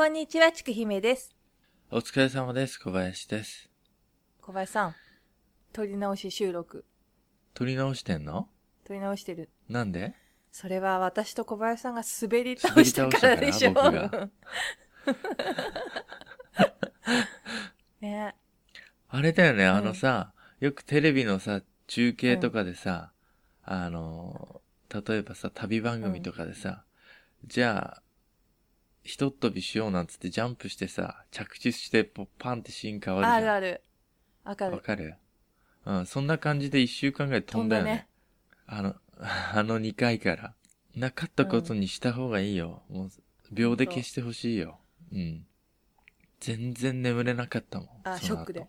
こんにちは、ちくひめです。お疲れ様です。小林です。小林さん、撮り直し収録、撮り直してんの？撮り直してる。なんで？それは私と小林さんが滑り倒したからでしょ。ねあれだよね、んあのさ、よくテレビのさ、中継とかでさ、あの、例えばさ、旅番組とかでさ、じゃあ、ひとっ飛びしようなんつってジャンプしてさ、着地してポパンってシーン変わるじゃん。あるある。わかる。わかる？うん、そんな感じで一週間ぐらい飛んだよね。あの、あの2回から。なかったことにした方がいいよ。もう、秒で消してほしいよ。うん。全然眠れなかったもん。あショックで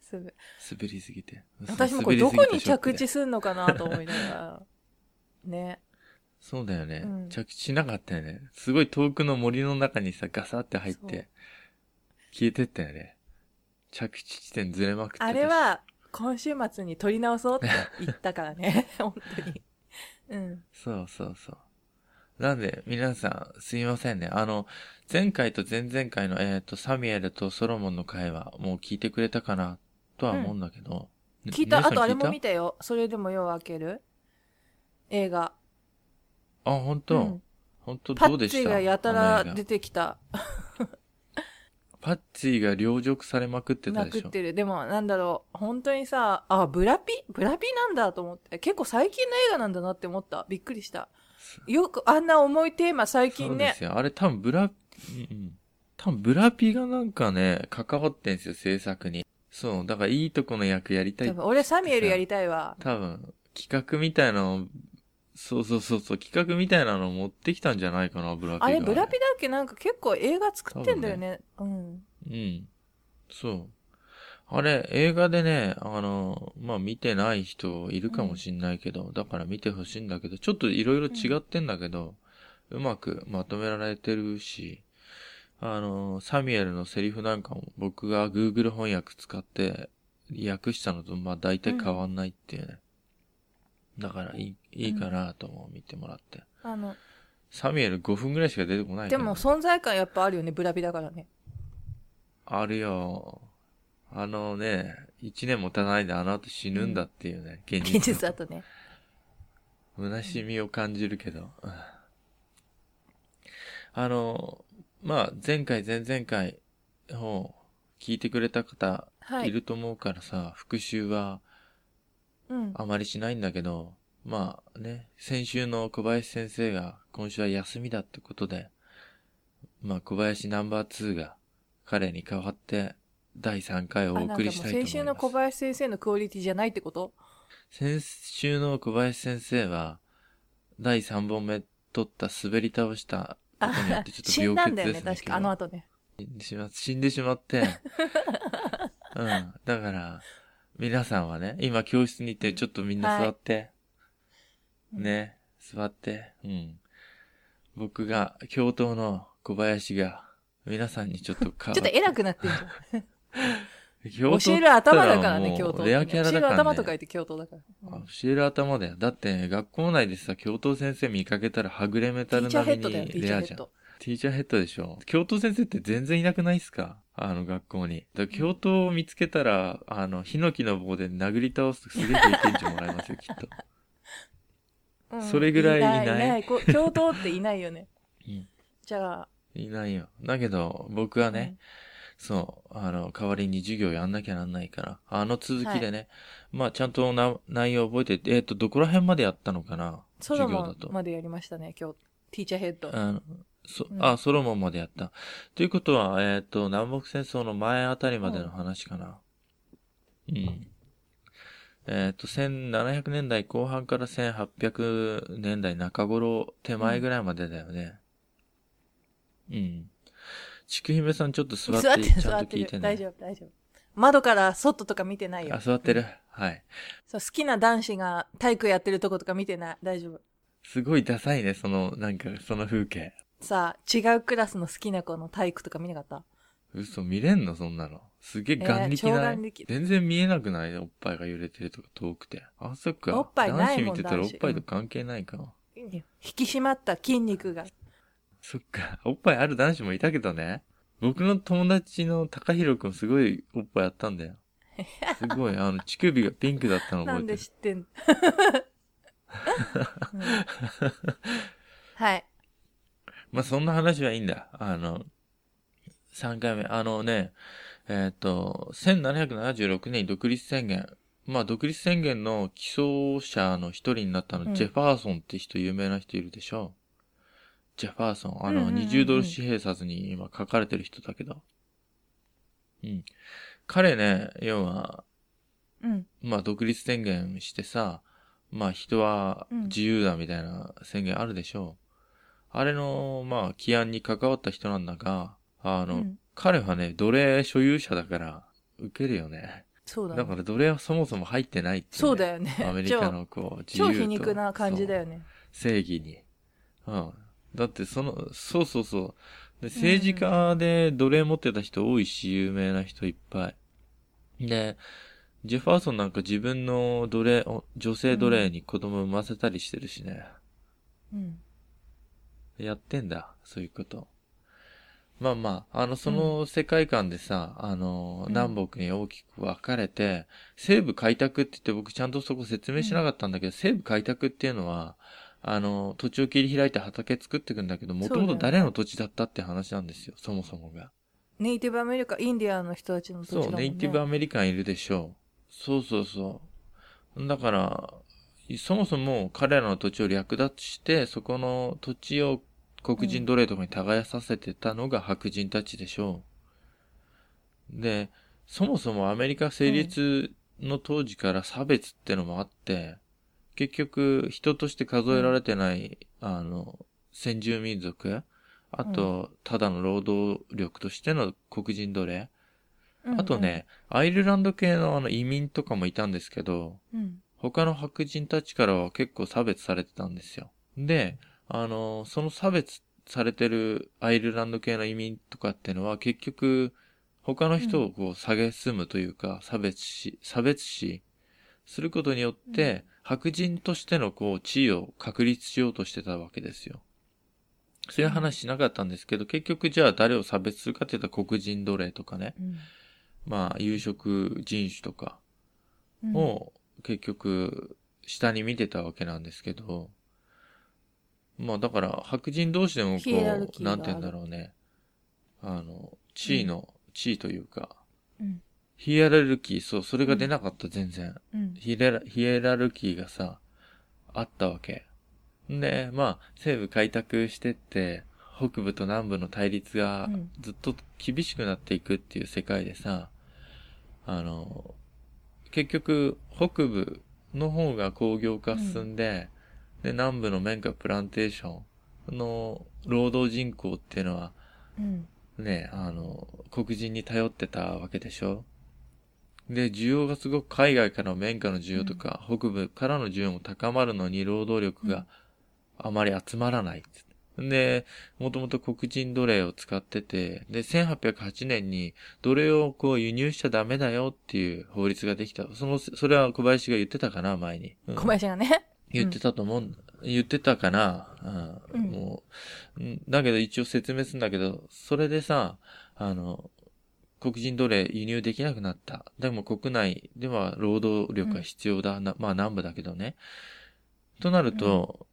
すぐ。滑りすぎて。私もこれどこに着地すんのかなと思いながら。ね。そうだよね、うん着地しなかったよね。すごい遠くの森の中にさ、ガサって入って、消えてったよね。着地地点ずれまくってたしあれ、は、今週末に撮り直そうって言ったからね。本当に。うん。そうそうそう。なんで、皆さん、すいませんね。あの、前回と前々回の、えっ、と、サミュエルとソロモンの会話、もう聞いてくれたかな、とは思うんだけど。ね聞いた、あとあれも見たよ。それでも夜明ける映画。あ、本当、うん本当パどうでした？ッチがやたら出てきた。パッチーが凌辱されまくってたなでしょ？くってる。でも、なんだろう。本当にさ、あ、ブラピ？ブラピなんだと思って。結構最近の映画なんだなって思った。びっくりした。よくあんな重いテーマ最そ近ね。うですよ。あれ多分ブラ、うんうん。多分ブラピがなんかね、関わってんすよ、制作に。そう。だからいいとこの役やりたい多分俺サミュエルやりたいわ。多分、企画みたいなのを、そうそうそうそう、企画みたいなのを持ってきたんじゃないかな、ブラピが。あれ、ブラピだっけ？なんか結構映画作ってんだよね。うん。うん。そう。あれ、映画でね、あの、まあ、見てない人いるかもしんないけど、だから見てほしいんだけど、ちょっといろいろ違ってんだけど、うまくまとめられてるし、あの、サミュエルのセリフなんかも僕が Google 翻訳使って訳したのと、まあ、大体変わんないっていうね。だからいい、いいかなと思う、見てもらって。あの、サミュエル5分ぐらいしか出てこないでも存在感やっぱあるよね、ブラピだからね。あるよ。あのね、一年も経たないであの後死ぬんだっていうね、現実。現実だとね。虚しみを感じるけど。うんあの、まあ、前回、前々回を聞いてくれた方はいいると思うからさ、復習はうん。あまりしないんだけど、まあね、先週の小林先生が今週は休みだってことで、まあ小林ナンバー2が彼に代わって第3回をおあ、なんかもう送りしたいと思います。先週の小林先生のクオリティじゃないってこと？先週の小林先生は、第3本目取った滑り倒したことによってちょっと死んだんだよ欠ですね。確か。あの後ね。死んでしま死んでしまって。うん。だから、皆さんはね、今教室にいてちょっとみんな座って。ね、座って。うん。僕が、教頭の小林が、皆さんにちょっと かちょっと偉くなってんじゃん。教頭教える頭だからね、教頭。レアキャラだから、ね。教える頭とか言って教頭だから。あ教える頭だよ。だって、学校内でさ、教頭先生見かけたらはぐれメタル並みにレアじゃん。ティーチャーヘッドでしょ。教頭先生って全然いなくないっすか？あの学校に。だ教頭を見つけたら、あの、ヒノキの棒で殴り倒すとすげえ経験値もらえますよ、きっと。うんそれぐらいいない？いない。教頭っていないよね。うんじゃあ、いないよ。だけど、僕はね、そう、あの、代わりに授業やんなきゃなんないから、あの続きでね、まあちゃんとな内容覚えてて、えっ、と、どこら辺までやったのかな？授業だとン。までやりましたね、今日。ティーチャーヘッド。あの、そ、うんあ、ソロモンまでやった。ということは、えっ、と、南北戦争の前あたりまでの話かな。うん。えっ、と、1700年代後半から1800年代中頃手前ぐらいまでだよね。うん。ちくひめさんちょっと座って、座ってる、ちゃ。んと聞いてね。大丈夫、大丈夫。窓から外とか見てないよあ、。座ってる？はい。そう好きな男子が体育やってるとことか見てない。大丈夫。すごいダサいね、その、なんか、その風景。さあ、違うクラスの好きな子の体育とか見なかった？嘘、見れんの？そんなの。すげえ眼力ない、眼力全然見えなくない？おっぱいが揺れてるとか遠くて。あ、そっか。おっぱいないもん男子見てたらおっぱいと関係ないか。引き締まった筋肉が。そっか。おっぱいある男子もいたけどね。僕の友達の高弘くんすごいおっぱいあったんだよ。すごい、あの、乳首がピンクだったのなん覚えてる。で知ってんの、うんはい。まあ、そんな話はいいんだ。あの、3回目。あのね、えっ、と、1776年に独立宣言。まあ、独立宣言の起草者の一人になったの、うんジェファーソンって人、有名な人いるでしょ？ジェファーソン。あの、うんうんうんうん20ドル紙幣札に今書かれてる人だけど。うん。彼ね、要は、うん。まあ、独立宣言してさ、まあ、人は自由だみたいな宣言あるでしょ？う。あれの、まあ、起案に関わった人なんだが、あの、うん彼はね、奴隷所有者だから、受けるよね。そうだ、ね。だから奴隷はそもそも入ってないっていそうねだよね。アメリカのこう、自由と超超皮肉な感じだよね。正義に。うん。だってその、そうそうそう。で政治家で奴隷持ってた人多いし、有名な人いっぱい。で、ジェファーソンなんか自分の奴隷、お女性奴隷に子供産ませたりしてるしね。うん。やってんだ、そういうこと。まあまあ、あの、その世界観でさ、あの、うん南北に大きく分かれて、西部開拓って言って僕ちゃんとそこ説明しなかったんだけど、西部開拓っていうのは、あの、土地を切り開いて畑作っていくんだけど、もともと誰の土地だったって話なんですよ、そもそもが。ネイティブアメリカ、インディアンの人たちの土地だもそう、んね。ネイティブアメリカンいるでしょう。そうそうそう。だから、そもそも彼らの土地を略奪して、そこの土地を黒人奴隷とかに耕させてたのが白人たちでしょう。で、そもそもアメリカ成立の当時から差別ってのもあって、結局人として数えられてない、あの、先住民族、あと、ただの労働力としての黒人奴隷、うんうんあと、ね、アイルランド系のあの移民とかもいたんですけど、うん。他の白人たちからは結構差別されてたんですよ。で、あの、その差別されてるアイルランド系の移民とかってのは結局、他の人をこう、蔑むというか、差別し、差別し、することによって、白人としてのこう、地位を確立しようとしてたわけですよ。そういう話しなかったんですけど、結局じゃあ誰を差別するかって言ったら黒人奴隷とかね。うんまあ、有色人種とかうんを結局下に見てたわけなんですけど、まあだから白人同士でもこヒエラルう、キーがあるなんて言うんだろうね。あの、地位の、地位というか、うんヒエラルキー、そう、それが出なかった、全然。うん。ヒエラ、ヒエラルキーがさ、あったわけ。んで、まあ、西部開拓してって、北部と南部の対立がうんずっと厳しくなっていくっていう世界でさ、あの、結局、北部の方が工業化進んで、で、南部の綿花プランテーションの労働人口っていうのは、うん。ね、あの、黒人に頼ってたわけでしょ？で、需要がすごく海外からの綿花の需要とか、北部からの需要も高まるのに労働力があまり集まらない。で、もともと黒人奴隷を使ってて、で、1808年に奴隷をこう輸入しちゃダメだよっていう法律ができた。その、それは小林が言ってたかな、前に。うん小林がね。言ってたと思うんだ。言ってたかな、ううんん、もう。うんだけど一応説明するんだけど、それでさ、あの、黒人奴隷輸入できなくなった。でも国内では労働力が必要だ。なまあ南部だけどね。となると、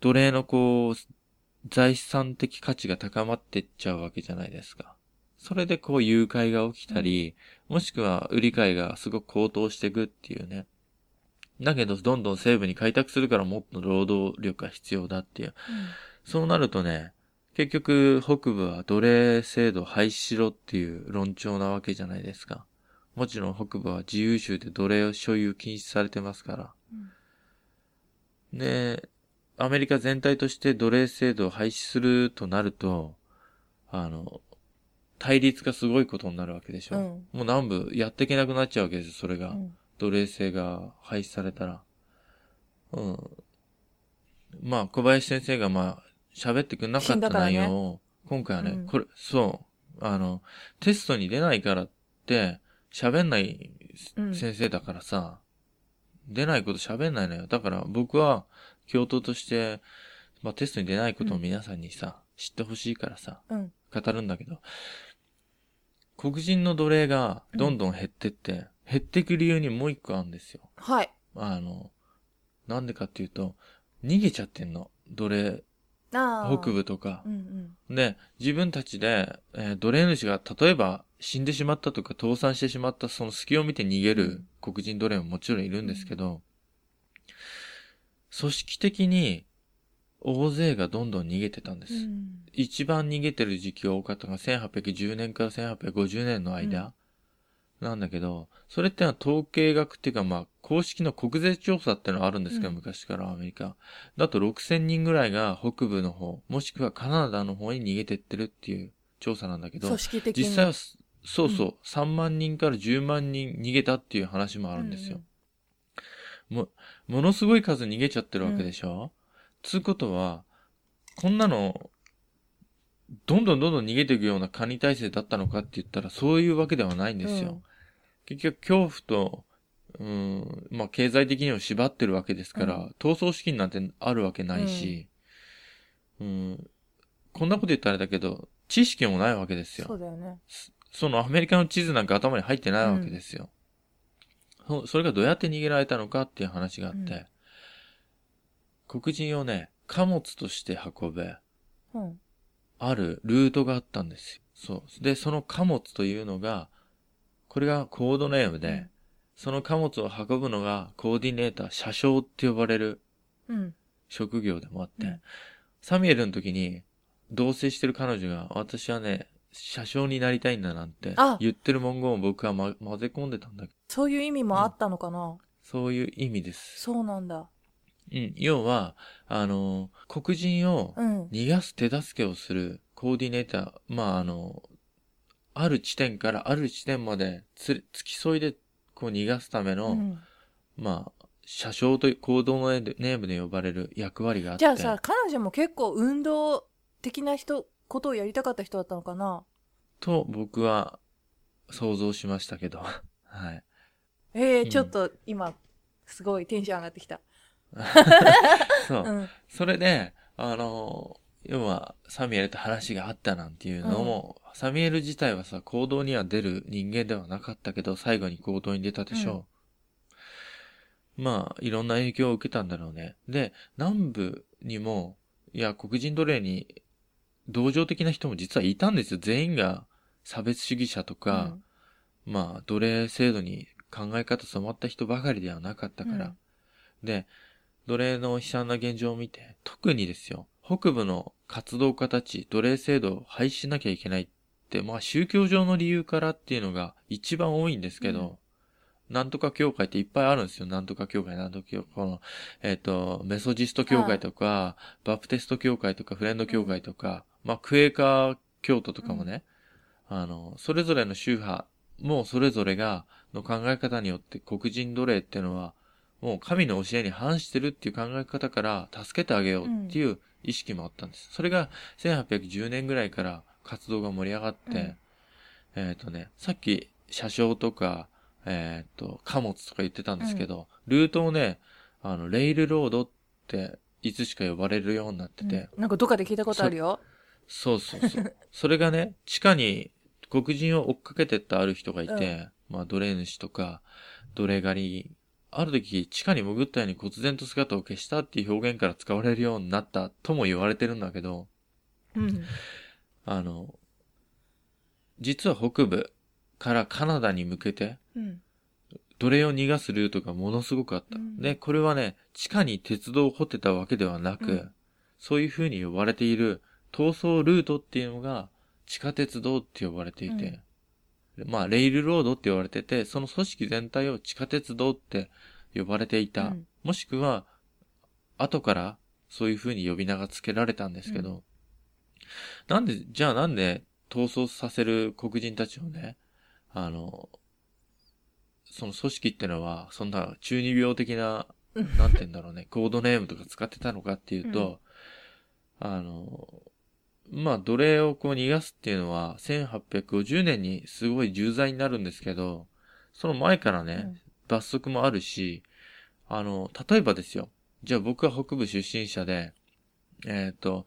奴隷のこう、財産的価値が高まってっちゃうわけじゃないですか。それでこう誘拐が起きたり、もしくは売り買いがすごく高騰していくっていうね。だけど、どんどん西部に開拓するからもっと労働力が必要だっていう。そうなるとね、結局北部は奴隷制度を廃止しろっていう論調なわけじゃないですか。もちろん北部は自由州で奴隷を所有禁止されてますから。で、アメリカ全体として奴隷制度を廃止するとなると、あの、対立がすごいことになるわけでしょ。うんもう南部やっていけなくなっちゃうわけですよ、それが。うん奴隷制が廃止されたら。うん。まあ、小林先生がまあ、喋ってくれなかった内容を、今回はね、うんこれ、そう、あの、テストに出ないからって、喋んないうん先生だからさ、出ないこと喋んないのよ。だから僕は、教頭として、まあテストに出ないことを皆さんにさ、知ってほしいからさ、うん。語るんだけど、黒人の奴隷がどんどん減ってって、減っていく理由にもう一個あるんですよ。はい。あの、なんでかっていうと、逃げちゃってんの。奴隷。北部とかう。んうん。で、自分たちで、えー奴隷主が例えば死んでしまったとか倒産してしまったその隙を見て逃げる黒人奴隷ももちろんいるんですけど、組織的に大勢がどんどん逃げてたんです。うん一番逃げてる時期が多かったのが1810年から1850年の間なんだけど、それってのは統計学っていうかまあ公式の国税調査ってのはあるんですけど、うん昔からアメリカ。だと6000人ぐらいが北部の方、もしくはカナダの方に逃げてってるっていう調査なんだけど組、織的に。実際はすそうそう、3万人から10万人逃げたっていう話もあるんですよ。も、ものすごい数逃げちゃってるわけでしょ、つうことは、こんなの、どんどんどんどん逃げていくような管理体制だったのかって言ったら、そういうわけではないんですよ。結局、恐怖と、うん、まあ、経済的にも縛ってるわけですから、う闘争資金なんてあるわけないし、うん、こんなこと言ったらあれだけど、知識もないわけですよ。そうだよね。そのアメリカの地図なんか頭に入ってないわけですよ。そそれがどうやって逃げられたのかっていう話があって、黒人をね、貨物として運べ、うん。あるルートがあったんですよ。そう。で、その貨物というのが、これがコードネームで、うんその貨物を運ぶのがコーディネーター、車掌って呼ばれるうん。職業でもあって、うんサミュエルの時に同棲してる彼女が、私はね、車掌になりたいんだなんてあ言ってる文言を僕は、ま、混ぜ込んでたんだけど、そういう意味もあったのかな、そういう意味です。そうなんだ。うん。要は、あの、黒人をうん。逃がす手助けをするコーディネーター、まあ、あの、ある地点からある地点までつれ付き添いでこう逃がすための、うんまあ、車掌という行動のネームで呼ばれる役割があって。じゃあさ、彼女も結構運動的な人、ことをやりたかった人だったのかな？と僕は想像しましたけど。はい。ええうんちょっと今、すごいテンション上がってきた。そう。うん。それで、あの、要は、サミュエルと話があったなんていうのも、サミュエル自体はさ、行動には出る人間ではなかったけど、最後に行動に出たでしょう。まあ、いろんな影響を受けたんだろうね。で、南部にも、いや、黒人奴隷に、同情的な人も実はいたんですよ。全員が差別主義者とか、まあ、奴隷制度に考え方染まった人ばかりではなかったから。うんで、奴隷の悲惨な現状を見て、特にですよ、北部の活動家たち、奴隷制度を廃止しなきゃいけないって、まあ宗教上の理由からっていうのが一番多いんですけど、なんとか教会っていっぱいあるんですよ。なんとか教会、なんとか教会、この、えっ、と、メソジスト教会とか、バプテスト教会とか、フレンド教会とか、まあクエーカー教徒とかもね、あの、それぞれの宗派、もうそれぞれが、の考え方によって黒人奴隷っていうのは、もう神の教えに反してるっていう考え方から助けてあげようっていう意識もあったんです。それが1810年ぐらいから活動が盛り上がって、えっ、とね、さっき車掌とか、えっ、と、貨物とか言ってたんですけど、ルートをね、あの、レイルロードっていつしか呼ばれるようになってて、うんなんかどっかで聞いたことあるよ。そうそうそう。それがね、地下に黒人を追っかけてったある人がいて、まあ奴隷主とか奴隷狩り、ある時地下に潜ったように忽然と姿を消したっていう表現から使われるようになったとも言われてるんだけど、うん。あの、実は北部からカナダに向けてうん。奴隷を逃がすルートがものすごくあった。うんで、これはね、地下に鉄道を掘ってたわけではなく、うんそういう風に呼ばれている逃走ルートっていうのが地下鉄道って呼ばれていて、まあ、レイルロードって呼ばれてて、その組織全体を地下鉄道って呼ばれていた。うん。もしくは、後からそういう風に呼び名が付けられたんですけど、なんで、じゃあなんで逃走させる黒人たちをね、あの、その組織ってのは、そんな中二病的な、うん。なんて言うんだろうね、コードネームとか使ってたのかっていうと、あの、まあ、奴隷をこう逃がすっていうのは、1850年にすごい重罪になるんですけど、その前からね、うん罰則もあるし、あの、例えばですよ。じゃあ僕は北部出身者で、えっ、と、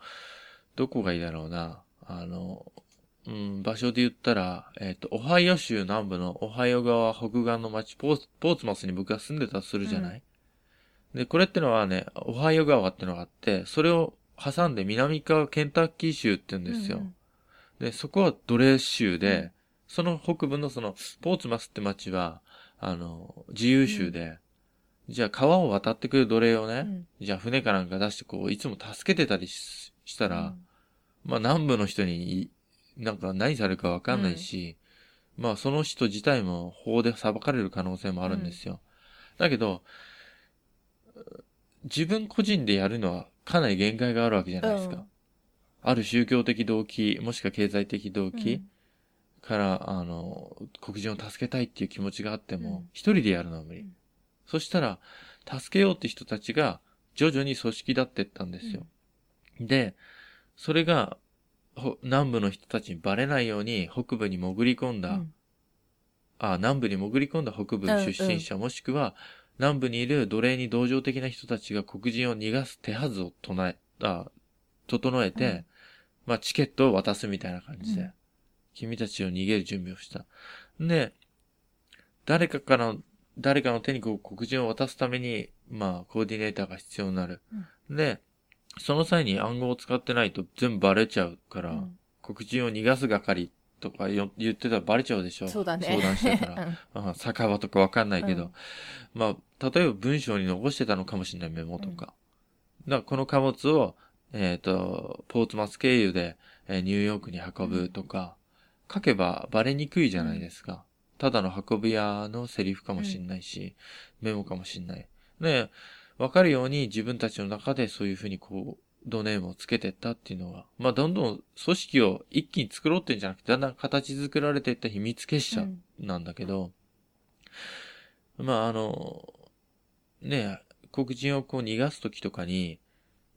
どこがいいだろうな。あの、うん、場所で言ったら、えっ、と、オハイオ州南部のオハイオ川北岸の町、ポーツポーツマスに僕が住んでたとするじゃない、で、これってのはね、オハイオ川ってのがあって、それを挟んで南側ケンタッキー州って言うんですよ。うんで、そこは奴隷州で、その北部のその、ポーツマスって町は、あの、自由州で、じゃあ川を渡ってくる奴隷をね、うん。じゃあ船かなんか出してこう、いつも助けてたりししたら、まあ南部の人に、なんか何されるかわかんないし、まあその人自体も法で裁かれる可能性もあるんですよ。だけど、自分個人でやるのはかなり限界があるわけじゃないですか。うん。ある宗教的動機、もしくは経済的動うん。機から、あの、黒人を助けたいっていう気持ちがあってもうん、一人でやるのは無理。うん。そしたら、助けようって人たちが徐々に組織立ってったんですよ。で、それが、ほ南部の人たちにバレないように北部に潜り込んだ、うん。あ、南部に潜り込んだ北部出身者、もしくは、南部にいる奴隷に同情的な人たちが黒人を逃がす手はずを唱え、あ、整えて、うんまあ、チケットを渡すみたいな感じで、うん君たちを逃げる準備をした。で、誰かから、誰かの手に黒人を渡すために、まあ、コーディネーターが必要になる。で、その際に暗号を使ってないと全部バレちゃうから、うん黒人を逃がす係とかよ言ってたらバレちゃうでしょそうだね。相談してたら。うんあ酒場とかわかんないけど、うんまあ、例えば文章に残してたのかもしれないメモとか。だからこの貨物を、えっ、と、ポーツマス経由で、えーニューヨークに運ぶとか、書けばバレにくいじゃないですか。ただの運び屋のセリフかもしんないし、メモかもしんない。で、わかるように自分たちの中でそういうふうにこう、ドネームをつけてったっていうのは、まあ、どんどん組織を一気に作ろうってんじゃなくて、だんだん形作られていった秘密結社うんなんだけど、まあ、あの、ね、黒人をこう逃がすときとかに、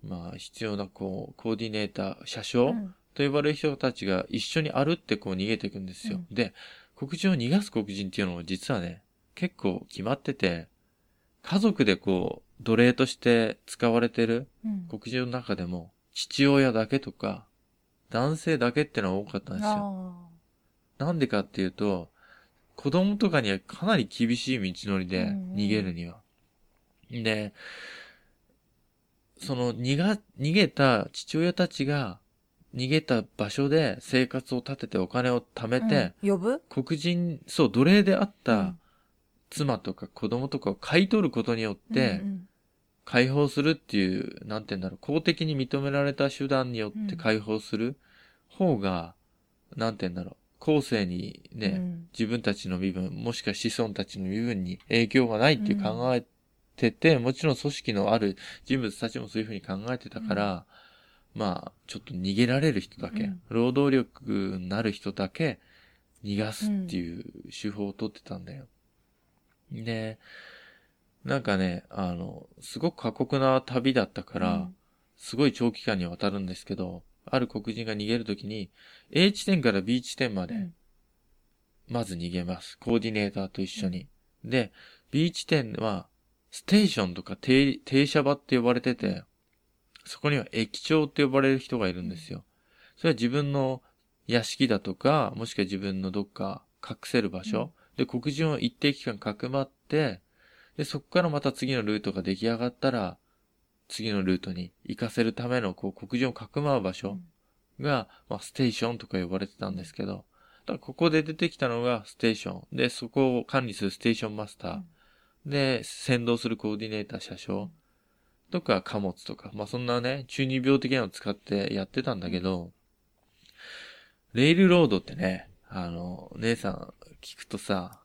まあ、必要なこう、コーディネーター、車掌、うんと呼ばれる人たちが一緒に歩ってこう逃げていくんですよ。で、黒人を逃がす黒人っていうのも実はね、結構決まってて、家族でこう、奴隷として使われてるうん。黒人の中でも、父親だけとか、男性だけってのは多かったんですよ。あなんでかっていうと、子供とかにはかなり厳しい道のりでうんうん。逃げるには。で、その逃が、逃げた父親たちが逃げた場所で生活を立ててお金を貯めーて、うん。呼ぶ？黒人、そう、奴隷であっうたん妻とか子供とかを買い取ることによってう、ん解放するっていう、なんて言うんだろう、公的に認められた手段によって解放する方が、なんて言うんだろう、後世にね、うん。自分たちの身分、もしくは子孫たちの身分に影響がないっていう考えてて、もちろん組織のある人物たちもそういうふうに考えてたから、まあ、ちょっと逃げられる人だけ、うん。労働力になる人だけ逃がすっていう手法を取ってたんだよ。で、なんかね、あの、すごく過酷な旅だったから、うんすごい長期間にわたるんですけど、ある黒人が逃げるときに、A 地点から B 地点まで、うんまず逃げます。コーディネーターと一緒に。で、B 地点は、ステーションとか停停車場って呼ばれてて、そこには駅長って呼ばれる人がいるんですよ。それは自分の屋敷だとか、もしくは自分のどっか隠せる場所。で、黒人を一定期間かくまって、で、そこからまた次のルートが出来上がったら、次のルートに行かせるための、こう、黒人をかくまう場所が、まあ、ステーションとか呼ばれてたんですけど、だからここで出てきたのがステーション。で、そこを管理するステーションマスター。で、先導するコーディネーター、車掌。とか、貨物とか。まあ、そんなね、中二病的なのを使ってやってたんだけど、レールロードってね、あの、姉さん聞くとさ、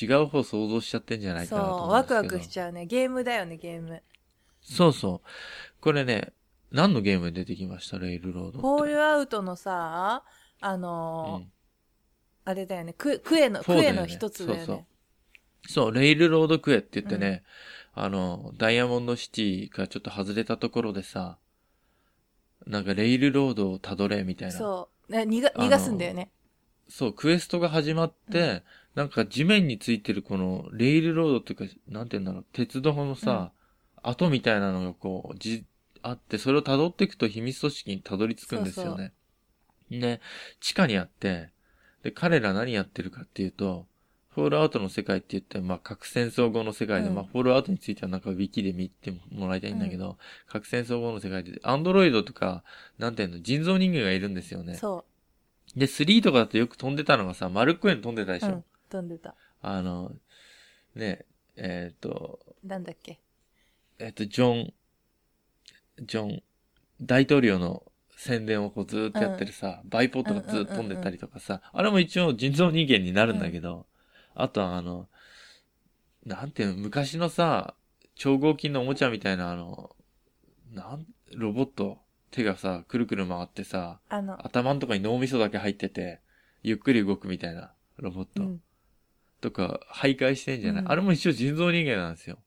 違う方想像しちゃってんじゃないかそうなと思うんワク。ワクしちゃうね。ゲームだよねゲーム。そうそう。これね、何のゲームで出てきました？レールロード。ホールアウトのさあのーあれだよね。ククエの、ね。エの一つだよね。そうそう。そう、レイルロードクエって言ってね、あの、ダイヤモンドシティからちょっと外れたところでさ、なんかレイルロードをたどれみたいな。そう。逃が逃がすんだよねクエストが始まって、なんか地面についてるこのレイルロードっていうか、なんて言うんだろう、鉄道のさ、跡みたいなのがこう、じ、あって、それを辿っていくと秘密組織に辿り着くんですよね。で、地下にあって、で、彼ら何やってるかっていうと、フォールアウトの世界って言って、まあ、核戦争後の世界で、うん。まあ、フォールアウトについてはなんかウィキで見てもらいたいんだけど、核戦争後の世界で、アンドロイドとか、なんていうの、人造人間がいるんですよね。そで、3とかだとよく飛んでたのがさ、丸っこいの飛んでたでう。しょ？うん。飛んでた。あの、ね、えっ、と、なんだっけ？えっ、と、ジョン、ジョン、大統領の宣伝をこうずーっとやってるさ、バイポットがずっと飛んでたりとかさ、あれも一応人造人間になるんだけど、あとはあの、なんていうの、昔のさ、超合金のおもちゃみたいなあの、なん、ロボット、手がさ、くるくる回ってさ、あの、頭のとこに脳みそだけ入ってて、ゆっくり動くみたいなロボットうん。とか、徘徊してんじゃない、うんあれも一応人造人間なんですよ。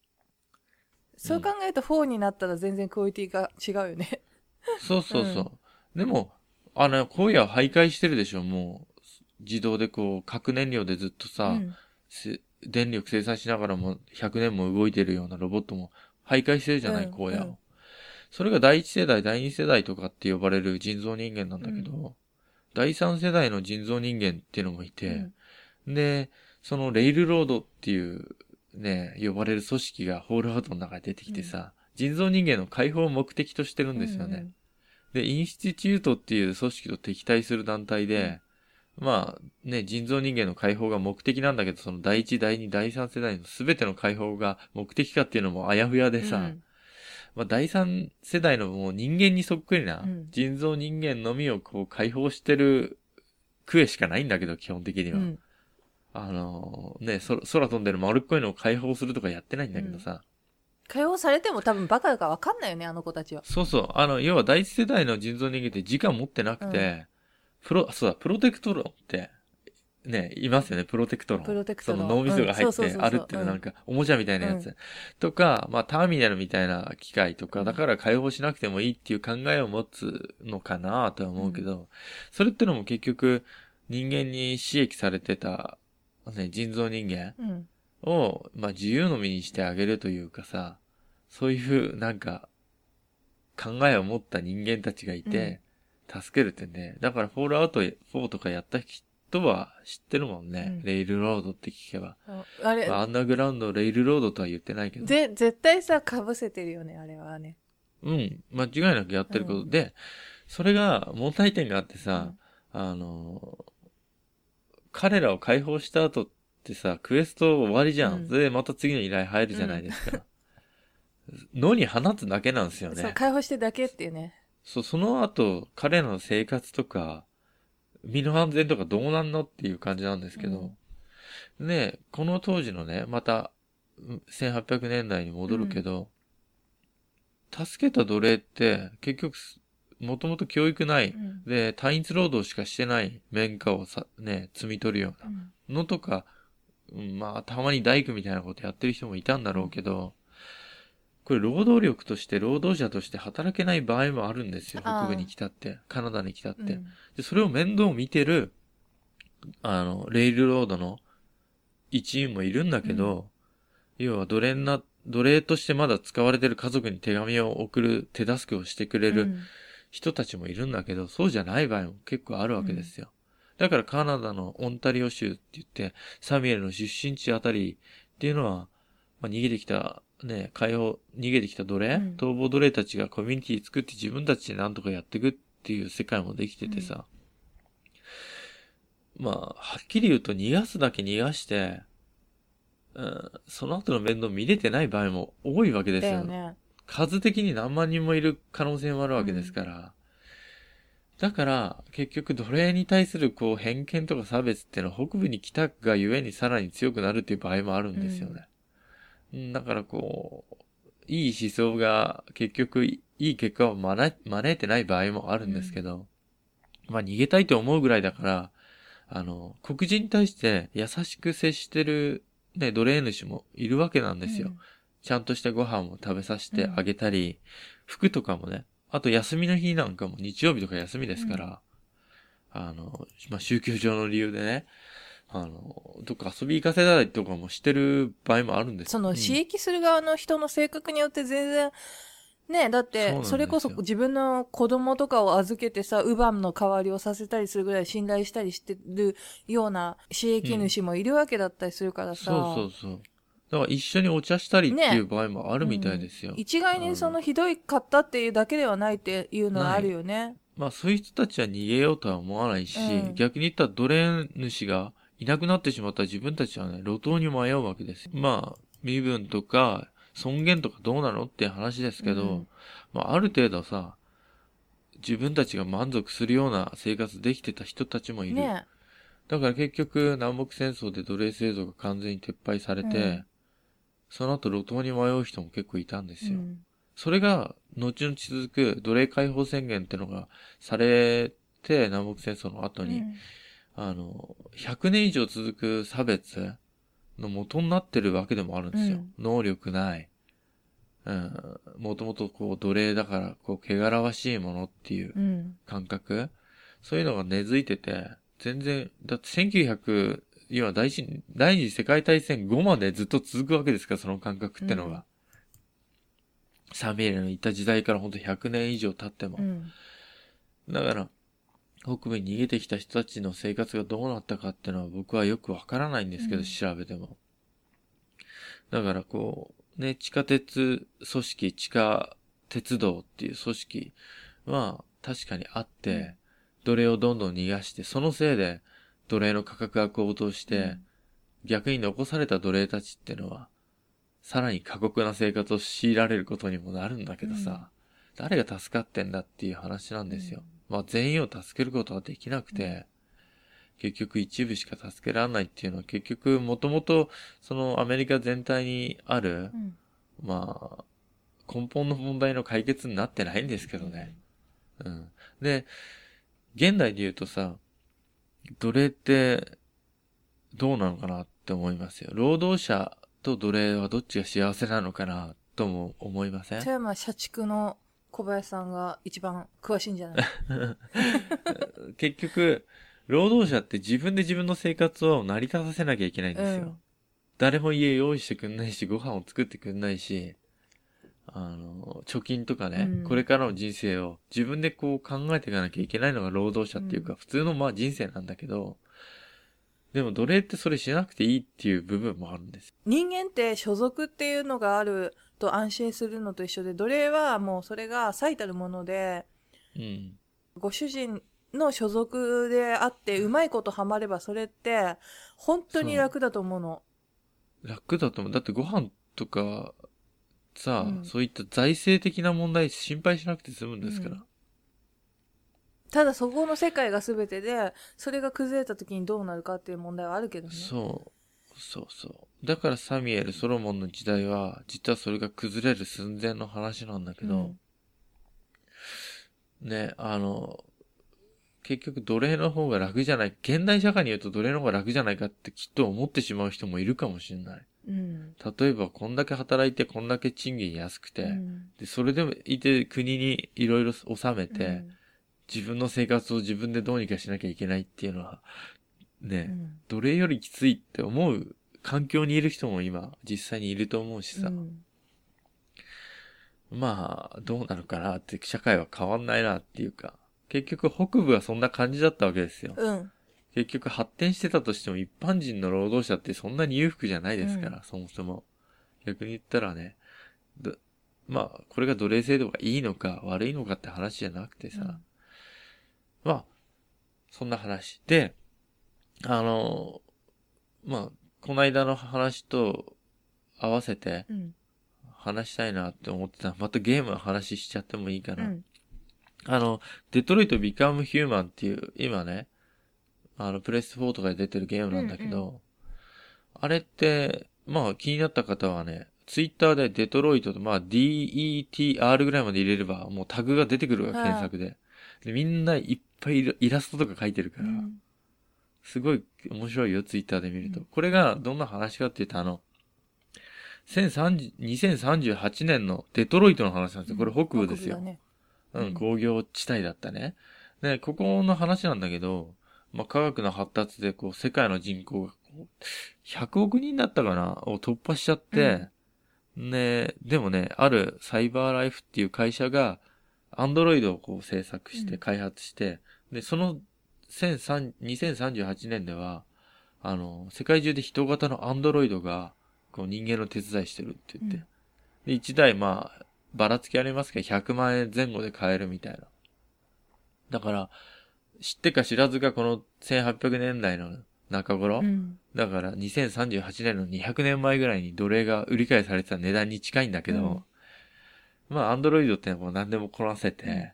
そう考えると4になったら全然クオリティが違うよね。そうそうそう。でも、あの、荒野は徘徊してるでしょ、もう。自動でこう、核燃料でずっとさ、うんせ電力生産しながらも100年も動いてるようなロボットも徘徊してるじゃない、うん荒野を、うんそれが第一世代、第二世代とかって呼ばれる人造人間なんだけど、第三世代の人造人間っていうのもいて、で、そのレイルロードっていうね、呼ばれる組織がホールアウトの中に出てきてさ、人造人間の解放を目的としてるんですよね。で、インスティチュートっていう組織と敵対する団体で、まあね、人造人間の解放が目的なんだけど、その第一、第二、第三世代の全ての解放が目的かっていうのもあやふやでさ、うんまあ第三世代のもう人間にそっくりな、うん人造人間のみをこう解放してるクエしかないんだけど、基本的には。うんあのね、そ空飛んでる丸っこいのを解放するとかやってないんだけどさ、解放されても多分バカだから分かんないよね、あの子たちは。そうそう。あの、要は第一世代の人造人間って自我持ってなくて、プロ、そうだ、プロテクトロンって、ね、いますよね、プロテクトロン。プロテクトロンその脳みそが入ってあるっていうなんか、おもちゃみたいなやつ。とか、まあ、ターミナルみたいな機械とか、だから解放しなくてもいいっていう考えを持つのかなとは思うけど、それってのも結局、人間に使役されてた、ね、人造人間うん。を、まあ、自由の身にしてあげるというかさ、そういう、なんか、考えを持った人間たちがいて、助けるってね。だから、フォールアウト4とかやった人は知ってるもんね。うんレイルロードって聞けば。あれ、まあ、アンダーグラウンド、レイルロードとは言ってないけど。で、絶対さ、被せてるよね、あれはね。うん。間違いなくやってることで、それが問題点があってさ、あの、彼らを解放した後ってさ、クエスト終わりじゃん。うんでまた次の依頼入るじゃないですか。野に放つだけなんですよそう、ね。解放してだけっていうね。そう、その後、彼らの生活とか、身の安全とかどうなんのっていう感じなんですけど、ね、この当時のね、また、うん1800年代に戻るけど、助けた奴隷って、結局す、もともと教育ない、うん。で、単一労働しかしてない綿花をさ、ね、摘み取るよううん。なのとか、うんまあ、たまに大工みたいなことやってる人もいたんだろうけど、これ労働力として、労働者として働けない場合もあるんですよ。北部に来たって、カナダに来たって。うんで、それを面倒見てる、あの、レイルロードの一員もいるんだけど、要は奴隷な、奴隷としてまだ使われてる家族に手紙を送る手助けをしてくれるうん人たちもいるんだけど、そうじゃない場合も結構あるわけですよ。だからカナダのオンタリオ州って言って、サミュエルの出身地あたりっていうのは、まあ、逃げてきた、ね、解放、逃げてきた奴隷、うん逃亡奴隷たちがコミュニティ作って自分たちでなんとかやっていくっていう世界もできててさ、まあ、はっきり言うと逃がすだけ逃がして、うん、その後の面倒見れてない場合も多いわけですよ。だよね。数的に何万人もいる可能性もあるわけですから。だから、結局奴隷に対するこう偏見とか差別っていうのは北部に来たがゆえにさらに強くなるっていう場合もあるんですよね。うん。だからこう、いい思想が結局いい結果を招いてない場合もあるんですけど、まあ逃げたいと思うぐらいだから、あの、黒人に対して優しく接してるね、奴隷主もいるわけなんですよ。ちゃんとしたご飯も食べさせてあげたり、服とかもね、あと休みの日なんかも日曜日とか休みですから、あの、まあ、宗教上の理由でね、あの、どっか遊び行かせたりとかもしてる場合もあるんですその、うん。刺激する側の人の性格によって全然、ねだってそれこそ自分の子供とかを預けてさ乳母の代わりをさせたりするぐらい信頼したりしてるような刺激主もいるわけだったりするからさ、そうそうそう。だから一緒にお茶したりっていう場合もあるみたいですよ。一概にそのひどいかったっていうだけではないっていうのはあるよね。まあそういう人たちは逃げようとは思わないし、うん。逆に言ったら奴隷主がいなくなってしまったら自分たちはね、路頭に迷うわけですよ。まあ、身分とか尊厳とかどうなのって話ですけど、うんまあある程度さ、自分たちが満足するような生活できてた人たちもいる。ねだから結局南北戦争で奴隷制度が完全に撤廃されて、うんその後路頭に迷う人も結構いたんですよ。うんそれが、後々続く奴隷解放宣言ってのがされて、南北戦争の後に、うんあの、100年以上続く差別の元になってるわけでもあるんですよ。うん能力ない。うん。もともとこう奴隷だから、こう、汚らわしいものっていううん感覚、そういうのが根付いてて、全然、だって1900、今第一第二次世界大戦後までずっと続くわけですから、その感覚ってのが。サミュエルのいた時代からほんと100年以上経っても。うんだから、北部に逃げてきた人たちの生活がどうなったかっていうのは僕はよくわからないんですけど、うん調べても。だからこう、ね、地下鉄組織、地下鉄道っていう組織は確かにあって、うん奴隷をどんどん逃がして、そのせいで奴隷の価格が高騰して、うん逆に残された奴隷たちってのは、さらに過酷な生活を強いられることにもなるんだけどさ、誰が助かってんだっていう話なんですよ。まあ全員を助けることはできなくて、結局一部しか助けられないっていうのは結局もともとそのアメリカ全体にある、うんまあ、根本の問題の解決になってないんですけどね。うん。で、現代で言うとさ、奴隷ってどうなのかなって思いますよ。労働者と奴隷はどっちが幸せなのかなとも思いません？富山社畜の小林さんが一番詳しいんじゃない？結局、労働者って自分で自分の生活を成り立たせなきゃいけないんですよ。うん誰も家用意してくんないし、ご飯を作ってくんないし、あの、貯金とかね、うんこれからの人生を自分でこう考えていかなきゃいけないのが労働者っていうか、うん普通のまあ人生なんだけど、でも奴隷ってそれしなくていいっていう部分もあるんです。人間って所属っていうのがあると安心するのと一緒で奴隷はもうそれが最たるものでうん。ご主人の所属であってうまいことハマればそれって本当に楽だと思うの楽だと思う。だってご飯とか、さ、うんそういった財政的な問題心配しなくて済むんですから。うんただそこの世界が全てでそれが崩れた時にどうなるかっていう問題はあるけどねそう。そうそう。だからサミュエル、ソロモンの時代は、実はそれが崩れる寸前の話なんだけど、ね、あの、結局奴隷の方が楽じゃない、現代社会に言うと奴隷の方が楽じゃないかってきっと思ってしまう人もいるかもしれない。うん。例えば、こんだけ働いて、こんだけ賃金安くて、うん。で、それでもいて国にいろいろ納めて、うん。自分の生活を自分でどうにかしなきゃいけないっていうのは、ね、うん。奴隷よりきついって思う環境にいる人も今実際にいると思うしさ、うんまあどうなるかなって社会は変わんないなっていうか、結局北部はそんな感じだったわけですよ。うん結局発展してたとしても一般人の労働者ってそんなに裕福じゃないですから、そもそも。逆に言ったらね、どまあこれが奴隷制度がいいのか悪いのかって話じゃなくてさ、まあ、そんな話。で、あの、まあ、この間の話と合わせてうん話したいなって思ってた。またゲームの話しちゃってもいいかな。うんあの、デトロイト・ビカム・ヒューマンっていう、今ね、あの、プレス4とかで出てるゲームなんだけど、うんあれって、まあ気になった方はね、ツイッターでデトロイトと、まあ DETR ぐらいまで入れれば、もうタグが出てくるわ、はい検索で。でみんないっぱいイライラストとか書いてるから、うんすごい面白いよ、ツイッターで見ると。うんこれがどんな話かっていうと、あの、1030 2038年のデトロイトの話なんですよ。これ北部ですよ。ねうんうん、工業地帯だったね。で、ここの話なんだけど、まあ、科学の発達で、こう、世界の人口がこう、100億人だったかなを突破しちゃって、ね、でもね、あるサイバーライフっていう会社が、アンドロイドをこう制作してうん開発して、で、その1003 2038年では、あの、世界中で人型のアンドロイドが、こう人間の手伝いしてるって言って。うんで、1台まあ、ばらつきありますけど、100万円前後で買えるみたいな。だから、知ってか知らずかこの1800年代の中頃、うん。だから2038年の200年前ぐらいに奴隷が売り買いされてた値段に近いんだけど、まあ、アンドロイドってもう何でもこなせて、うん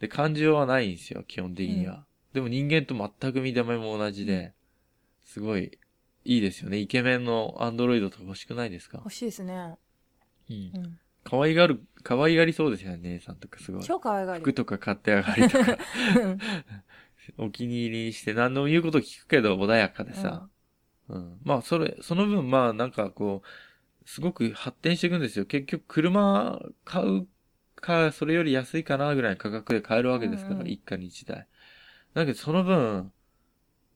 で、感情はないんですよ、基本的には。うんでも人間と全く見た目も同じで、すごいいいですよね。イケメンのアンドロイドとか欲しくないですか？欲しいですね。うんう。ん。可愛がる、可愛がりそうですよね、姉さんとかすごい。超可愛がり。服とか買ってあがりとか、うん お気に入りにして何でも言うこと聞くけど穏やかでさ、うん。まあ、それ、その分、まあ、なんかこう、すごく発展していくんですよ。結局、車買うか、それより安いかな、ぐらいの価格で買えるわけですから、うんうん一家に一台。だけど、その分、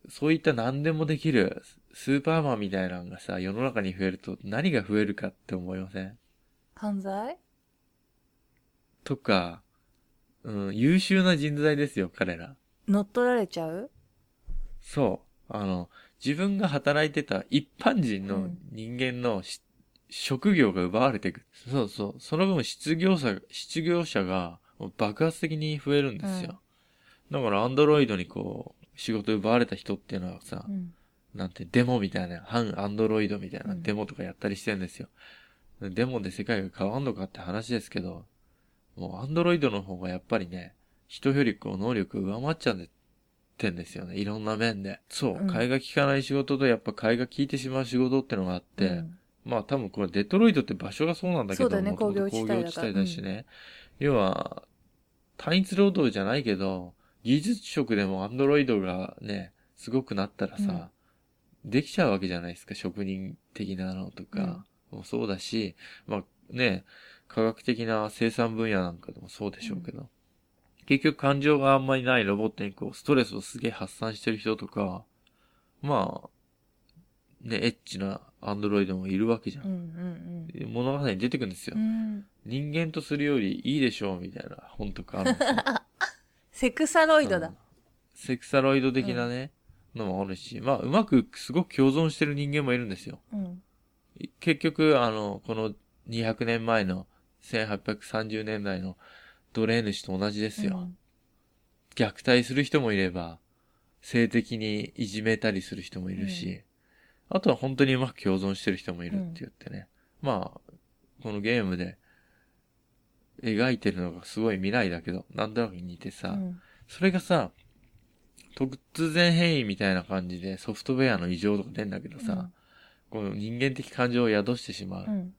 そういった何でもできる、スーパーマンみたいなのがさ、世の中に増えると、何が増えるかって思いません？犯罪？とか、うん、優秀な人材ですよ、彼ら。乗っ取られちゃう？そう。あの、自分が働いてた一般人のうん人間のし、職業が奪われていく。そうそう。その分失業者、失業者が爆発的に増えるんですよ。だからアンドロイドにこう、仕事奪われた人っていうのはさ、うん。なんてデモみたいな、反アンドロイドみたいなうんデモとかやったりしてるんですよ。デモで世界が変わんのかって話ですけど、もうアンドロイドの方がやっぱりね、人よりこう能力上回っちゃってんですよね。いろんな面で。そう。うん替えが利かない仕事とやっぱ替えが利いてしまう仕事ってのがあって、うんまあ多分これデトロイドって場所がそうなんだけど、そうだよね工業地帯だから工業地帯だしね。要は、単一労働じゃないけど、技術職でもアンドロイドがね、すごくなったらさ、できちゃうわけじゃないですか、職人的なのとかもそうだし、まあね、科学的な生産分野なんかでもそうでしょうけど、結局感情があんまりないロボットにこう、ストレスをすげえ発散してる人とか、まあ、ね、エッチなアンドロイドもいるわけじゃうんんうん物語に出てくるんですよ。うん。うん。人間とするよりいいでしょうみたいな本とかあるんですよ。セクサロイドだうん。セクサロイド的なね、のもあるし、まあ、うまくすごく共存してる人間もいるんですよ。うん。結局、あの、この200年前の1830年代の奴隷主と同じですよ。虐待する人もいれば、性的にいじめたりする人もいるし、あとは本当にうまく共存してる人もいるって言ってね。まあ、このゲームで描いてるのがすごい未来だけど、なんとなく似てさ、うん。それがさ、突然変異みたいな感じでソフトウェアの異常とか出んだけどさ、この人間的感情を宿してしまう。うん。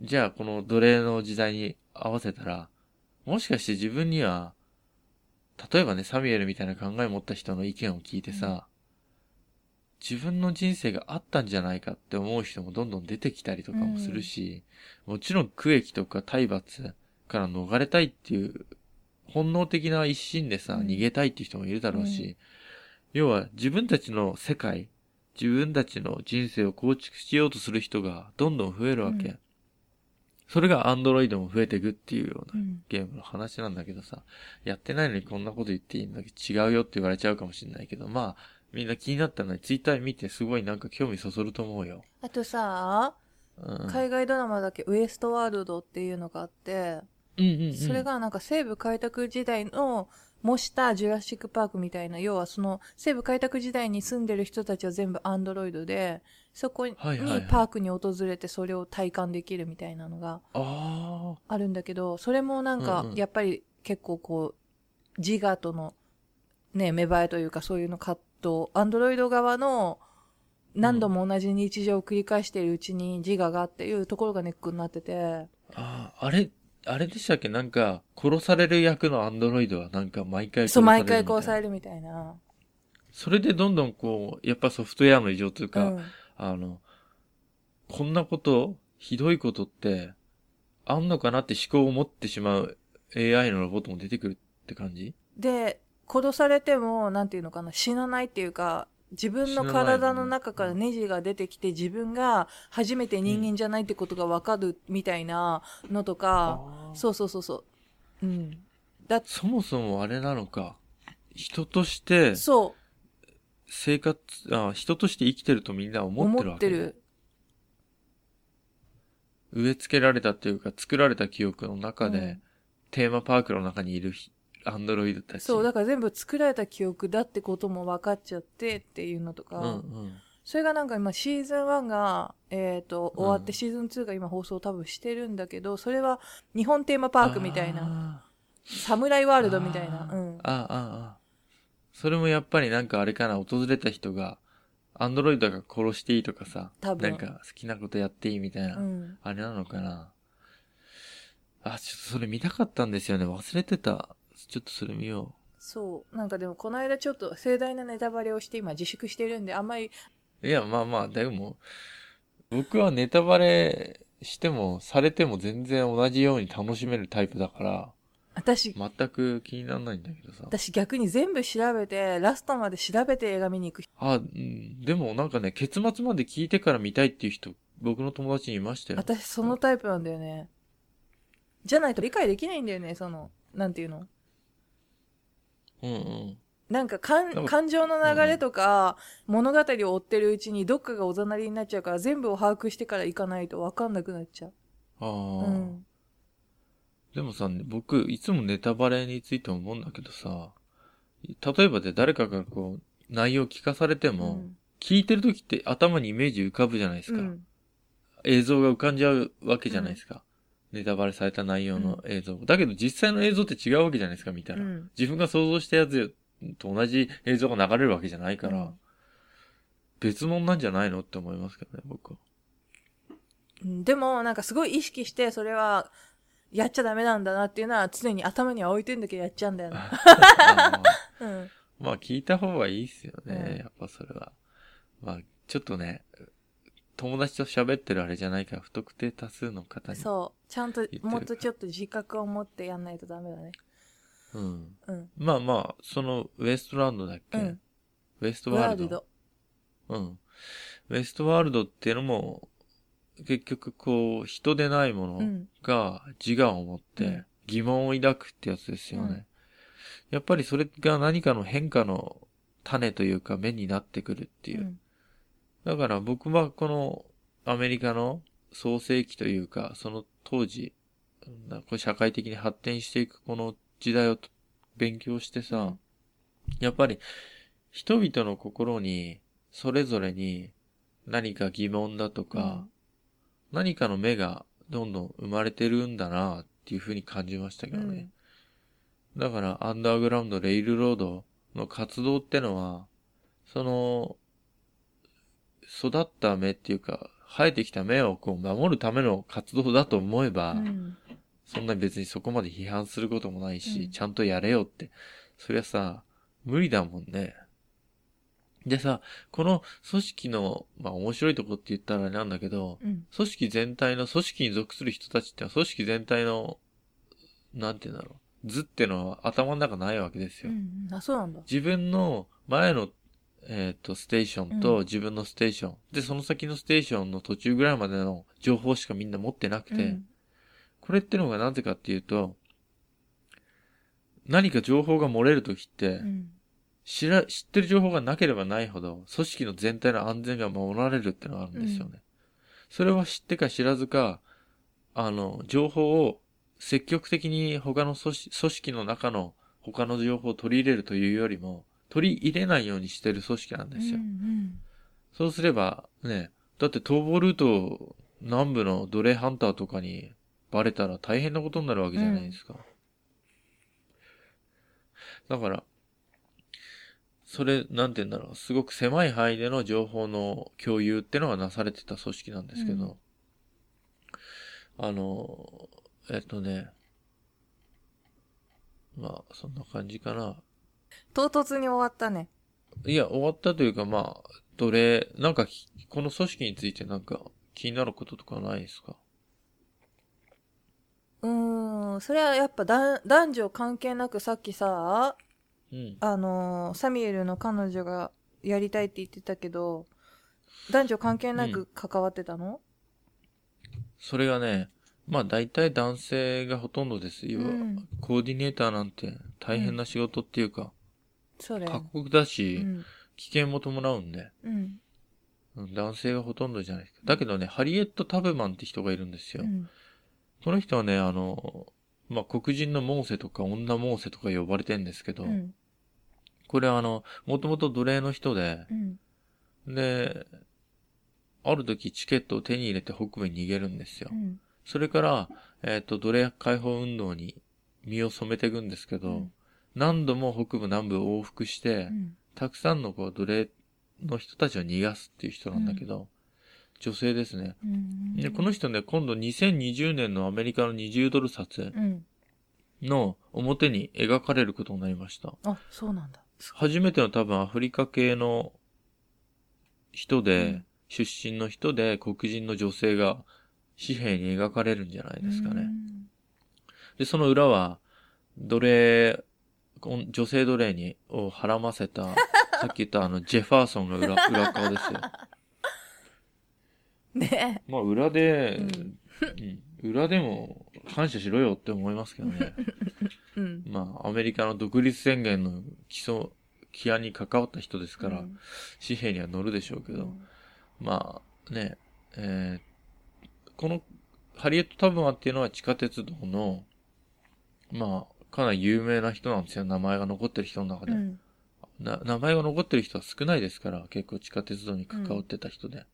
じゃあこの奴隷の時代に合わせたら、もしかして自分には、例えばね、サミュエルみたいな考えを持った人の意見を聞いてさ、自分の人生があったんじゃないかって思う人もどんどん出てきたりとかもするし、もちろん区域とか体罰から逃れたいっていう本能的な一心でさ、うん。逃げたいっていう人もいるだろうし、要は自分たちの世界、自分たちの人生を構築しようとする人がどんどん増えるわけ。うん。それがアンドロイドも増えていくっていうよううなん。ゲームの話なんだけどさ、やってないのにこんなこと言っていいんだけど違うよって言われちゃうかもしれないけど、まあ、みんな気になったのにツイッター見てすごいなんか興味そそると思うよ。あとさ、うん。海外ドラマだけウエストワールドっていうのがあって、うんうんうん。それがなんか西部開拓時代の模したジュラシックパークみたいな、要はその西部開拓時代に住んでる人たちは全部アンドロイドで、そこにパークに訪れてそれを体感できるみたいなのがああるんだけど、それもなんかやっぱり結構こう、自我とのね、芽生えというかそういうの葛藤、アンドロイド側の何度も同じ日常を繰り返しているうちに自我がっていうところがネックになってて、あ。ああ、あれ、あれでしたっけ？なんか、殺される役のアンドロイドはなんか毎回殺さそう、れるみたいな。毎回殺されるみたいな。それでどんどんこう、やっぱソフトウェアの異常というか、うんあの、こんなこと、ひどいことって、あんのかなって思考を持ってしまう AI のロボットも出てくるって感じ？で、殺されても、なんていうのかな、死なないっていうか、自分の体の中からネジが出てきて自分が初めて人間じゃないってことがわかるみたいなのとか、あーそうそうそうそう。うん。だそもそもあれなのか。人としてそ生活、あ人として生きてるとみんなう、思ってる思わけ、ってる。植え付けられたっていうか作られた記憶の中で、うんテーマパークの中にいるひアンドロイドたち。そう、だから全部作られた記憶だってことも分かっちゃってっていうのとか、うんうん。それがなんか今シーズン1が、えっ、と、終わってうんシーズン2が今放送多分してるんだけど、それは日本テーマパークみたいな、な。サムライワールドみたいな、うん。ああ、ああ。それもやっぱりなんかあれかな、訪れた人が、アンドロイドが殺していいとかさ、多分なんか好きなことやっていいみたいな、うん。あれなのかな。あ、ちょっとそれ見たかったんですよね。忘れてた。ちょっとそれ見よそう。なんかでもこの間ちょっと盛大なネタバレをして今自粛してるんで、あんまり、う。いや、まあまあ、でも、僕はネタバレしても、されても全然同じように楽しめるタイプだから、私、全く気にならないんだけどさ。私逆に全部調べて、ラストまで調べて映画見に行く。あ、うん、でもなんかね、結末まで聞いてから見たいっていう人、僕の友達にいましたよ。私そのタイプなんだよね。じゃないと理解できないんだよね、その、なんていうの。うんうん。なんか感情の流れとか、物語を追ってるうちにどっかがおざなりになっちゃうから全部を把握してから行かないと分かんなくなっちゃう。ああ、うん。でもさ、僕、いつもネタバレについて思うんだけどさ、例えばで誰かがこう、内容聞かされても、うん聞いてる時って頭にイメージ浮かぶじゃないですか。うん。映像が浮かんじゃうわけじゃないですか。ネタバレされた内容の映像。だけど実際の映像って違うわけじゃないですか、見たら。うん自分が想像したやつと同じ映像が流れるわけじゃないから、うん別物なんじゃないのって思いますけどね、僕は。うんでも、なんかすごい意識して、それは、やっちゃダメなんだなっていうのは常に頭には置いてんだけどやっちゃうんだよね。あー うん。まあ聞いた方がいいっすよね、うんやっぱそれは。まあ、ちょっとね、友達と喋ってるあれじゃないから、不特定多数の方に。そう。ちゃんともっとちょっと自覚を持ってやんないとダメだね。うん。うん。まあまあ、その、ウエストランドだっけ、うん。ウエストワールド？うん。ウエストワールドっていうのも、結局こう、人でないものうん。が自我を持っうてん疑問を抱くってやつですよね。うんやっぱりそれが何かの変化の種というか目になってくるっていうう。ん。だから僕はこのアメリカの創世期というか、その当時、なこう社会的に発展していくこの時代をと勉強してさ、うんやっぱり人々の心にそれぞれに何か疑問だとか、何かの目がどんどん生まれてるんだなっていうふうに感じましたけどね。だから、アンダーグラウンド、レイルロードの活動ってのは、その、育った芽っていうか、生えてきた芽をこう守るための活動だと思えば、うん。そんな別にそこまで批判することもないし、うんちゃんとやれよって。そりゃさ、無理だもんね。でさ、この組織の、まあ面白いとこって言ったらなんだけど、うん。組織全体の、組織に属する人たちってのは組織全体の、なんて言うんだろう。図ってのは頭の中ないわけですよ。うん。あ、そうなんだ。自分の前の、えっ、と、ステーションうん。と自分のステーション、で、その先のステーションの途中ぐらいまでの情報しかみんな持ってなくて、うん。これってのがなぜかっていうと、何か情報が漏れるときって、うん。知ら、知ってる情報がなければないほど、組織の全体の安全が守られるってのがあるんですよね。それは知ってか知らずか、あの、情報を積極的に他の組織組織の中の他の情報を取り入れるというよりも、取り入れないようにしてる組織なんですよ。うんそうすれば、ね、だって逃亡ルート南部の奴隷ハンターとかにバレたら大変なことになるわけじゃないですか。だから、それ、なんて言うんだろう、すごく狭い範囲での情報の共有ってのがなされてた組織なんですけど、あの、えっとね、まあ、そんな感じかな。唐突に終わったね。いや、終わったというか、まあ、どれ、なんかき、この組織についてなんか気になることとかないですか？うーん。それはやっぱだ男女関係なくさっきさ、うん。あのーサミュエルの彼女がやりたいって言ってたけど、男女関係なく関わってたの、それがね、まあ大体男性がほとんどですよ。うんコーディネーターなんて大変な仕事っていうか、それ。過酷だうし、ん。危険も伴うんで、うん。うん男性がほとんどじゃないですか。だけどね、ハリエット・タブマンって人がいるんですよ。うん。この人はね、あの、まあ、黒人のモーセとか女モーセとか呼ばれてんですけど、うん。これはあの、もともと奴隷の人で、うん。で、ある時チケットを手に入れて北部に逃げるんですよう。ん。それから、えっ、と、奴隷解放運動に身を染めていくんですけど、うん何度も北部南部を往復して、うん。たくさんのこう奴隷の人たちを逃がすっていう人なんだけど、女性ですね。うん。で、この人ね、今度2020年のアメリカの20ドル札うん。の表に描かれることになりました。あ、そうなんだ。初めての多分アフリカ系の人で、うん出身の人で黒人の女性が紙幣に描かれるんじゃないですかね。で、その裏は、奴隷、女性奴隷に、をはらませた、さっき言ったあの、ジェファーソンが裏、裏側ですよ。う ん。ねまあ、裏で、ううん、裏でも感謝しろよって思いますけどね。うん。まあ、アメリカの独立宣言の基礎、起案に関わった人ですから、うん紙幣には載るでしょうけど、まあ、ね、えーこの、ハリエット・タブマンっていうのは地下鉄道の、まあ、かなり有名な人なんですよ。名前が残ってる人の中で。うん。な名前が残ってる人は少ないですから、結構地下鉄道に関わってた人で。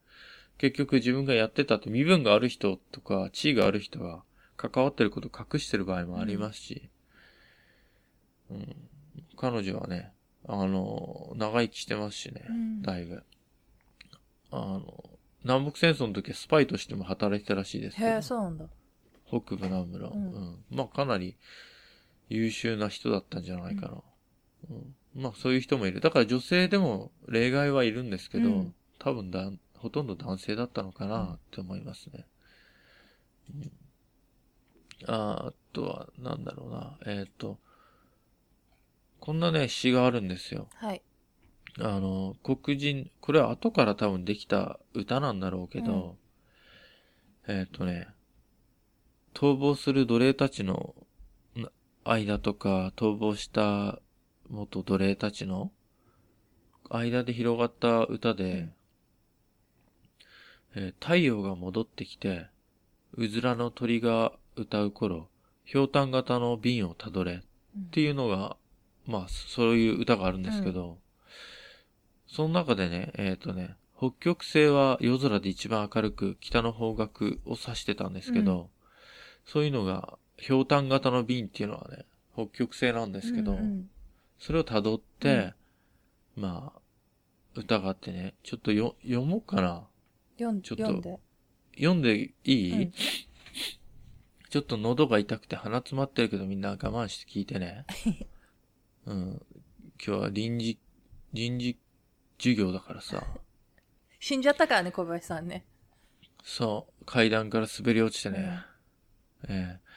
結局自分がやってたって身分がある人とか地位がある人が関わってることを隠してる場合もありますし、うん、彼女はね、あの、長生きしてますしね、うんだいぶ。あの、南北戦争の時はスパイとしても働いてたらしいですけどへえ、そうなんだ。北部南部の、ううんんまあかなり優秀な人だったんじゃないかな。うんまあそういう人もいる。だから女性でも例外はいるんですけど、うん多分だほとんど男性だったのかなって思いますね。うんああとは、なんだろうな。えっ、と、こんなね、詩があるんですよ。はい。あの、黒人、これは後から多分できた歌なんだろうけど、えっ、とね、逃亡する奴隷たちのな間とか、逃亡した元奴隷たちの間で広がった歌で、えー太陽が戻ってきて、うずらの鳥が歌う頃、ひょうたん型の瓶をたどれっていうのが、まあ、そういう歌があるんですけど、その中でね、えっ、とね、北極星は夜空で一番明るく北の方角を指してたんですけど、うそういうのが、ひょうたん型の瓶っていうのはね、北極星なんですけど、うんうんそれを辿って、まあ、歌があってね、ちょっとよ読もうかな。読んちょっと読んで。読んでいい、うんちょっと喉が痛くて鼻詰まってるけどみんな我慢して聞いてね。うん。今日は臨時、臨時授業だからさ。死んじゃったからね、小林さんね。そう。階段から滑り落ちてね。ええ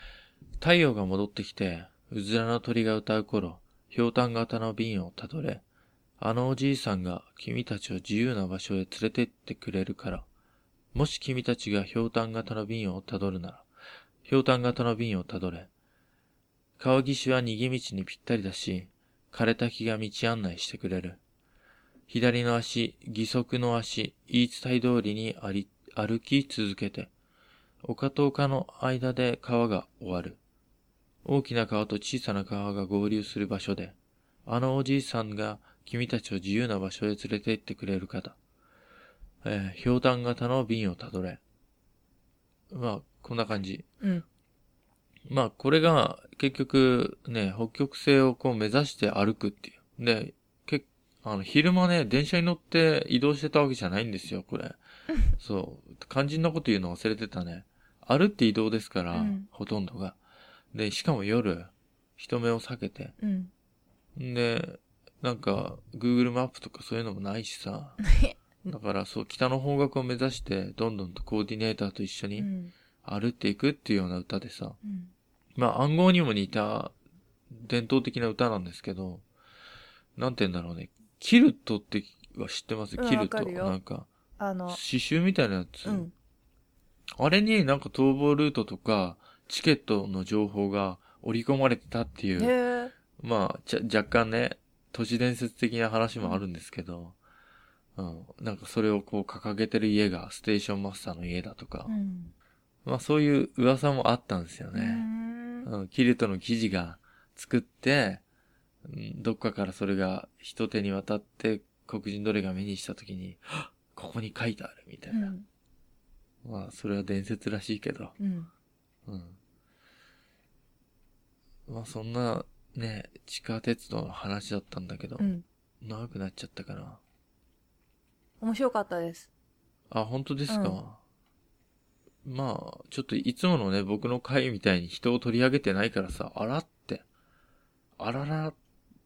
太陽が戻ってきて、うずらの鳥が歌う頃、ひょうたん型の瓶をたどれ、あのおじいさんが君たちを自由な場所へ連れてってくれるから、もし君たちがひょうたん型の瓶をたどるなら、ひょうたん型の瓶をたどれ。川岸は逃げ道にぴったりだし、枯れた木が道案内してくれる。左の足、義足の足、言い伝え通りにあり歩き続けて、丘と丘の間で川が終わる。大きな川と小さな川が合流する場所で、あのおじいさんが君たちを自由な場所へ連れて行ってくれる方。えー、ひょうたん型の瓶をたどれ。まあ、こんな感じ。うん。まあ、これが結局ね、北極星をこう目指して歩くっていう。で、けあの、昼間ね、電車に乗って移動してたわけじゃないんですよ、これ。そう。肝心なこと言うの忘れてたね。歩って移動ですから、うんほとんどが。で、しかも夜、人目を避けて。うん。んで、なんか、Google マップとかそういうのもないしさ。だからそう、北の方角を目指して、どんどんとコーディネーターと一緒にうん。歩っていくっていうような歌でさ。うん。まあ暗号にも似た伝統的な歌なんですけど、なんて言うんだろうね。キルトっては知ってます？うんキルト。なんか、あの、刺繍みたいなやつ。うん。あれになんか逃亡ルートとか、チケットの情報が織り込まれてたっていう。まあ、ちゃ若干ね、都市伝説的な話もあるんですけど、うん、なんかそれをこう掲げてる家がステーションマスターの家だとか、うん。まあそういう噂もあったんですようね。んうん、キルトの記事が作って、うんどっかからそれが一手に渡って黒人奴隷が目にした時に、ここに書いてあるみたいうな。ん。まあそれは伝説らしいけど、うん。うん。まあそんなね、地下鉄道の話だったんだけど、うん。長くなっちゃったかな。面白かったです。あ、本当ですか、まあ、ちょっといつものね、僕の回みたいに人を取り上げてないからさ、あらって。あらら、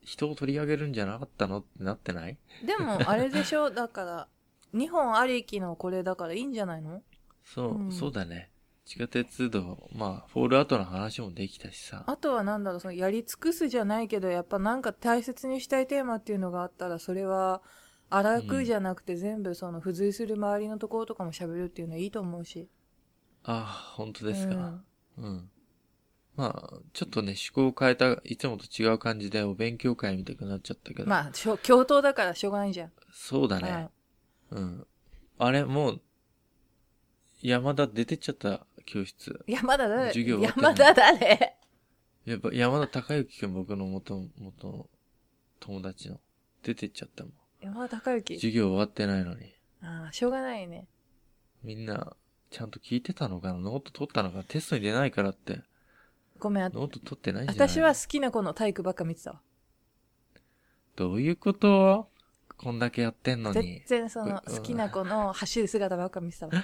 人を取り上げるんじゃなかったのってなってない？でも、あれでしょ？だから、日本ありきのこれだからいいんじゃないの？そう、うんそうだね。地下鉄道、まあ、フォールアウトの話もできたしさ。あとはなんだろう、そのやり尽くすじゃないけど、やっぱなんか大切にしたいテーマっていうのがあったら、それは、荒くじゃなくて全部その付随する周りのところとかも喋るっていうのはいいと思うし。あ、本当ですか。うんうん。まあ、ちょっとね、趣向を変えた、いつもと違う感じでお勉強会みたくなっちゃったけど。まあ、しょ 共闘だからしょうがないじゃん。そうだね。うん。あれ、もう、山田出てっちゃった、教室。うん山田誰？授業終わってない山田誰？やっぱ山田孝之くん僕の元、元の友達の。出てっちゃったもん。山田孝之？授業終わってないのに。ああ、しょうがないね。みんな、ちゃんと聞いてたのかな？ノート取ったのかな？テストに出ないからって。ごめん、あノート取ってないんじゃない私は好きな子の体育ばっか見てたわ。どういうこと？こんだけやってんのに。全然そのうん好きな子の走る姿ばっか見てたわ。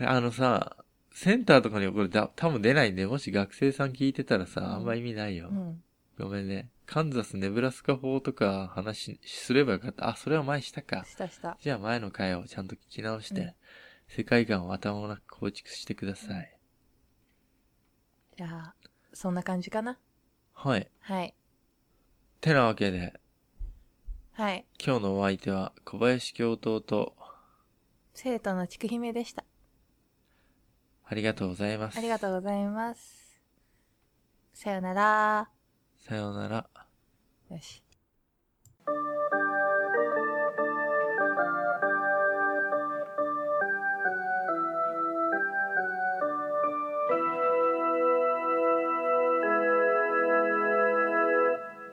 あのさ、センターとかにこれだ多分出ないんで、もし学生さん聞いてたらさ、うんあんま意味ないよ。うん。ごめんね。カンザス、ネブラスカ法とか話すればよかった。あ、それは前したか。したした。じゃあ前の回をちゃんと聞き直して、うん世界観を頭の中構築してください。じゃあ、そんな感じかな？はい。はい。てなわけで、はい。今日のお相手は小林教頭と、生徒のちくひめでした。ありがとうございます。ありがとうございます。さよなら。さようなら。よし。